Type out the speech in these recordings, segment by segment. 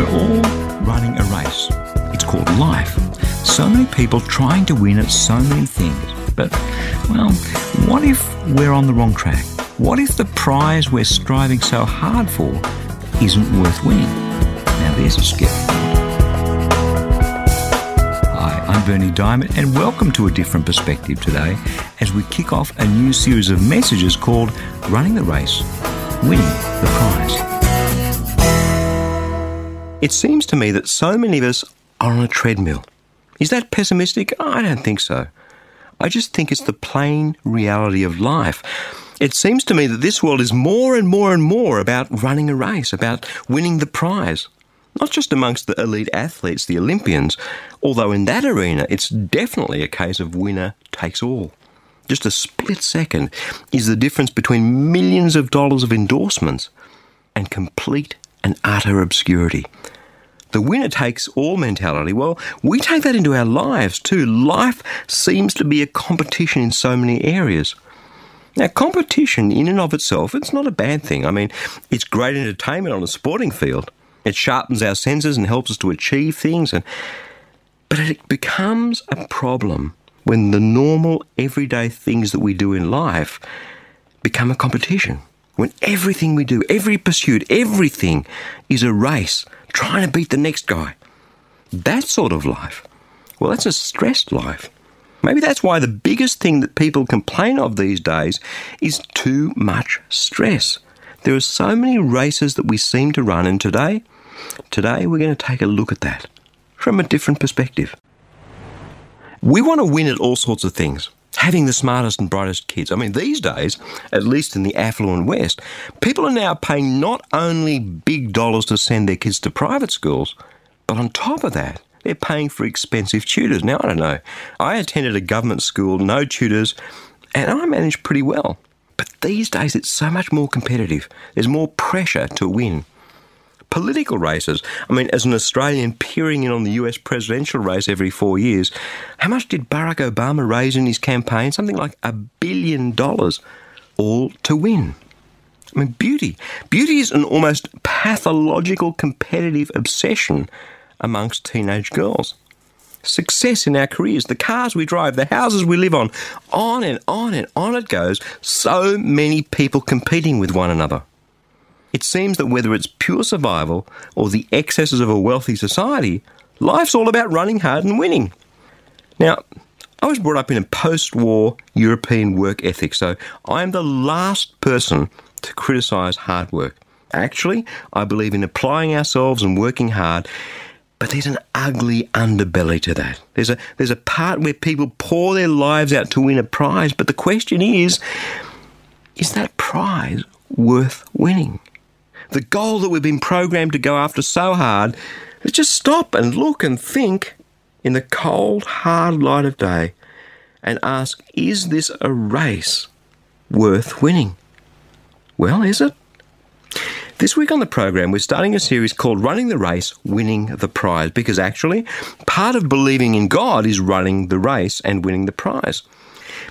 We're all running a race. It's called life. So many people trying to win at so many things. But, well, what if we're on the wrong track? What if the prize we're striving so hard for isn't worth winning? Now, there's a skip. Hi, I'm Bernie Dymet, and welcome to a different perspective today as we kick off a new series of messages called Running the Race, Winning the Prize. It seems to me that so many of us are on a treadmill. Is that pessimistic? I don't think so. I just think it's the plain reality of life. It seems to me that this world is more and more and more about running a race, about winning the prize. Not just amongst the elite athletes, the Olympians, although in that arena it's definitely a case of winner takes all. Just a split second is the difference between millions of dollars of endorsements and complete and utter obscurity. The winner takes all mentality, well, we take that into our lives too. Life seems to be a competition in so many areas. Now, competition in and of itself, it's not a bad thing. I mean, it's great entertainment on a sporting field. It sharpens our senses and helps us to achieve things. And, but it becomes a problem when the normal, everyday things that we do in life become a competition. When everything we do, every pursuit, everything is a race trying to beat the next guy. That sort of life, well, that's a stressed life. Maybe that's why the biggest thing that people complain of these days is too much stress. There are so many races that we seem to run, and today, today we're going to take a look at that from a different perspective. We want to win at all sorts of things having the smartest and brightest kids. I mean, these days, at least in the affluent West, people are now paying not only big dollars to send their kids to private schools, but on top of that, they're paying for expensive tutors. Now, I don't know. I attended a government school, no tutors, and I managed pretty well. But these days, it's so much more competitive. There's more pressure to win political races. I mean, as an Australian peering in on the US presidential race every four years, how much did Barack Obama raise in his campaign? Something like a billion dollars, all to win. I mean, beauty. Beauty is an almost pathological competitive obsession amongst teenage girls. Success in our careers, the cars we drive, the houses we live on, on and on and on it goes. So many people competing with one another. It seems that whether it's pure survival or the excesses of a wealthy society, life's all about running hard and winning. Now, I was brought up in a post war European work ethic, so I am the last person to criticise hard work. Actually, I believe in applying ourselves and working hard, but there's an ugly underbelly to that. There's a, there's a part where people pour their lives out to win a prize, but the question is is that prize worth winning? The goal that we've been programmed to go after so hard, is just stop and look and think in the cold, hard light of day and ask, is this a race worth winning? Well, is it? This week on the program, we're starting a series called Running the Race, Winning the Prize, because actually, part of believing in God is running the race and winning the prize.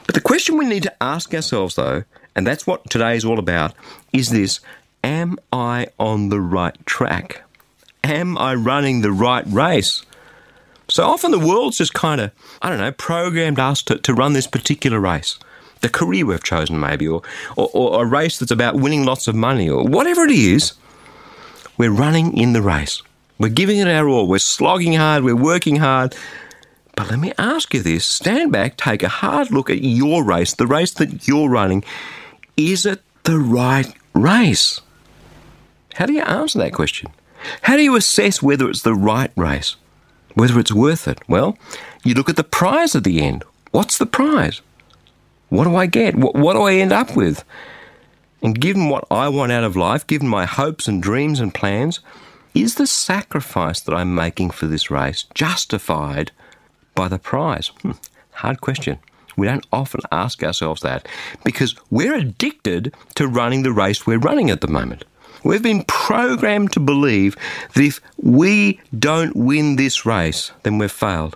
But the question we need to ask ourselves, though, and that's what today is all about, is this Am I on the right track? Am I running the right race? So often the world's just kind of, I don't know, programmed us to, to run this particular race. The career we've chosen, maybe, or, or, or a race that's about winning lots of money, or whatever it is. We're running in the race. We're giving it our all. We're slogging hard. We're working hard. But let me ask you this stand back, take a hard look at your race, the race that you're running. Is it the right race? How do you answer that question? How do you assess whether it's the right race? Whether it's worth it? Well, you look at the prize at the end. What's the prize? What do I get? What, what do I end up with? And given what I want out of life, given my hopes and dreams and plans, is the sacrifice that I'm making for this race justified by the prize? Hmm, hard question. We don't often ask ourselves that because we're addicted to running the race we're running at the moment. We've been programmed to believe that if we don't win this race, then we've failed.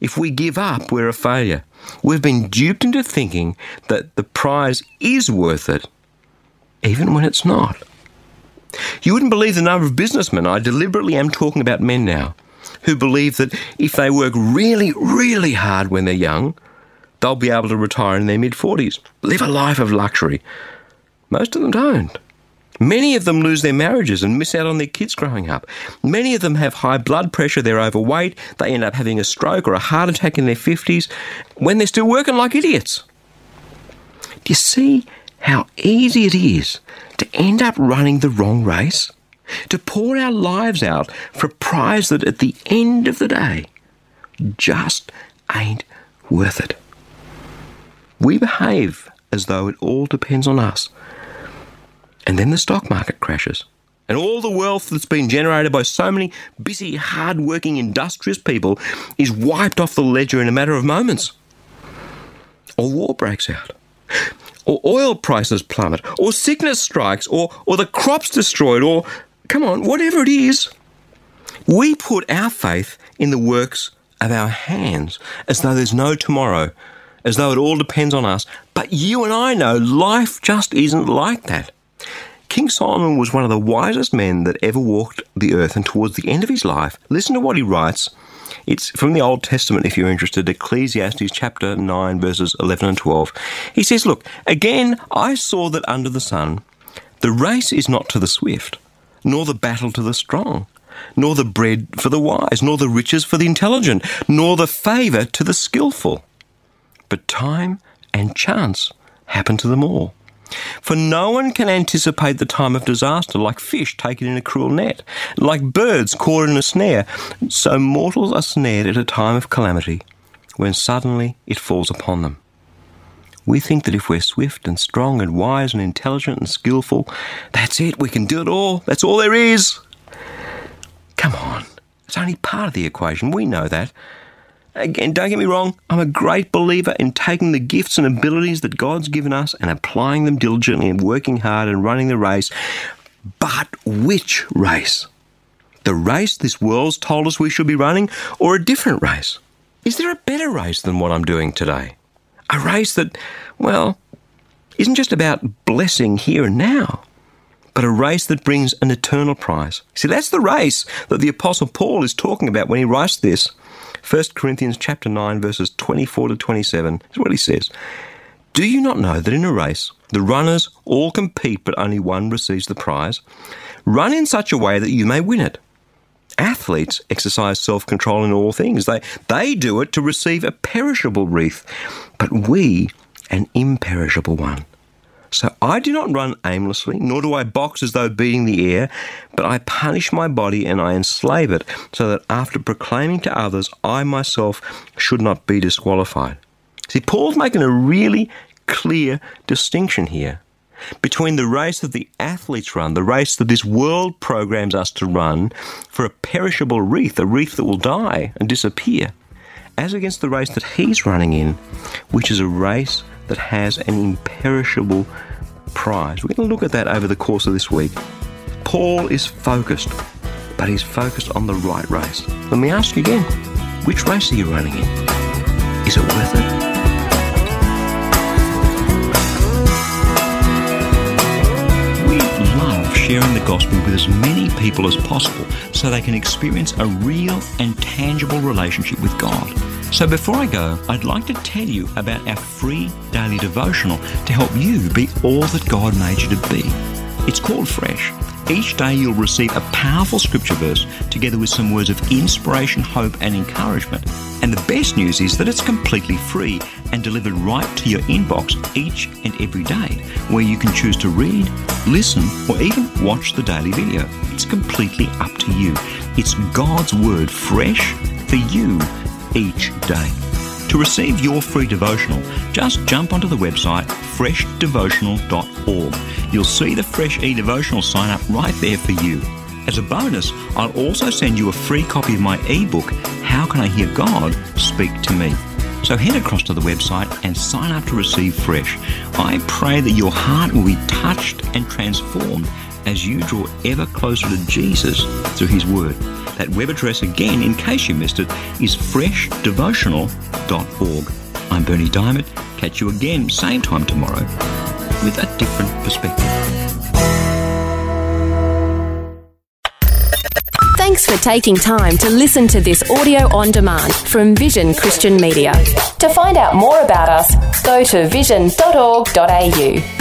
If we give up, we're a failure. We've been duped into thinking that the prize is worth it, even when it's not. You wouldn't believe the number of businessmen, I deliberately am talking about men now, who believe that if they work really, really hard when they're young, they'll be able to retire in their mid 40s, live a life of luxury. Most of them don't. Many of them lose their marriages and miss out on their kids growing up. Many of them have high blood pressure, they're overweight, they end up having a stroke or a heart attack in their 50s when they're still working like idiots. Do you see how easy it is to end up running the wrong race? To pour our lives out for a prize that at the end of the day just ain't worth it. We behave as though it all depends on us and then the stock market crashes. And all the wealth that's been generated by so many busy, hard working, industrious people is wiped off the ledger in a matter of moments. Or war breaks out. Or oil prices plummet. Or sickness strikes. Or, or the crops destroyed. Or, come on, whatever it is. We put our faith in the works of our hands as though there's no tomorrow, as though it all depends on us. But you and I know life just isn't like that. King Solomon was one of the wisest men that ever walked the earth, and towards the end of his life, listen to what he writes. It's from the Old Testament, if you're interested, Ecclesiastes chapter 9, verses 11 and 12. He says, Look, again, I saw that under the sun, the race is not to the swift, nor the battle to the strong, nor the bread for the wise, nor the riches for the intelligent, nor the favour to the skilful. But time and chance happen to them all. For no one can anticipate the time of disaster like fish taken in a cruel net, like birds caught in a snare. So mortals are snared at a time of calamity, when suddenly it falls upon them. We think that if we're swift and strong and wise and intelligent and skillful, that's it, we can do it all, that's all there is. Come on, it's only part of the equation, we know that. Again, don't get me wrong, I'm a great believer in taking the gifts and abilities that God's given us and applying them diligently and working hard and running the race. But which race? The race this world's told us we should be running, or a different race? Is there a better race than what I'm doing today? A race that, well, isn't just about blessing here and now, but a race that brings an eternal prize. See, that's the race that the Apostle Paul is talking about when he writes this. 1 Corinthians chapter 9 verses 24 to 27 is what he says. Do you not know that in a race the runners all compete but only one receives the prize? Run in such a way that you may win it. Athletes exercise self-control in all things. They they do it to receive a perishable wreath, but we an imperishable one. So I do not run aimlessly, nor do I box as though beating the air, but I punish my body and I enslave it, so that after proclaiming to others, I myself should not be disqualified. See, Paul's making a really clear distinction here between the race that the athletes run, the race that this world programs us to run for a perishable wreath, a wreath that will die and disappear, as against the race that he's running in, which is a race that has an imperishable prize. We're going to look at that over the course of this week. Paul is focused, but he's focused on the right race. Let me ask you again which race are you running in? Is it worth it? Sharing the gospel with as many people as possible so they can experience a real and tangible relationship with God. So before I go, I'd like to tell you about our free daily devotional to help you be all that God made you to be. It's called Fresh. Each day you'll receive a powerful scripture verse together with some words of inspiration, hope, and encouragement. And the best news is that it's completely free and delivered right to your inbox each and every day, where you can choose to read, listen, or even watch the daily video. It's completely up to you. It's God's Word fresh for you each day. To receive your free devotional, just jump onto the website freshdevotional.org. You'll see the Fresh E devotional sign up right there for you. As a bonus, I'll also send you a free copy of my ebook, How Can I Hear God Speak to Me? So head across to the website and sign up to receive Fresh. I pray that your heart will be touched and transformed as you draw ever closer to Jesus through His Word. That web address again, in case you missed it, is freshdevotional.org. I'm Bernie Dymet. Catch you again, same time tomorrow, with a different perspective. Thanks for taking time to listen to this audio on demand from Vision Christian Media. To find out more about us, go to vision.org.au.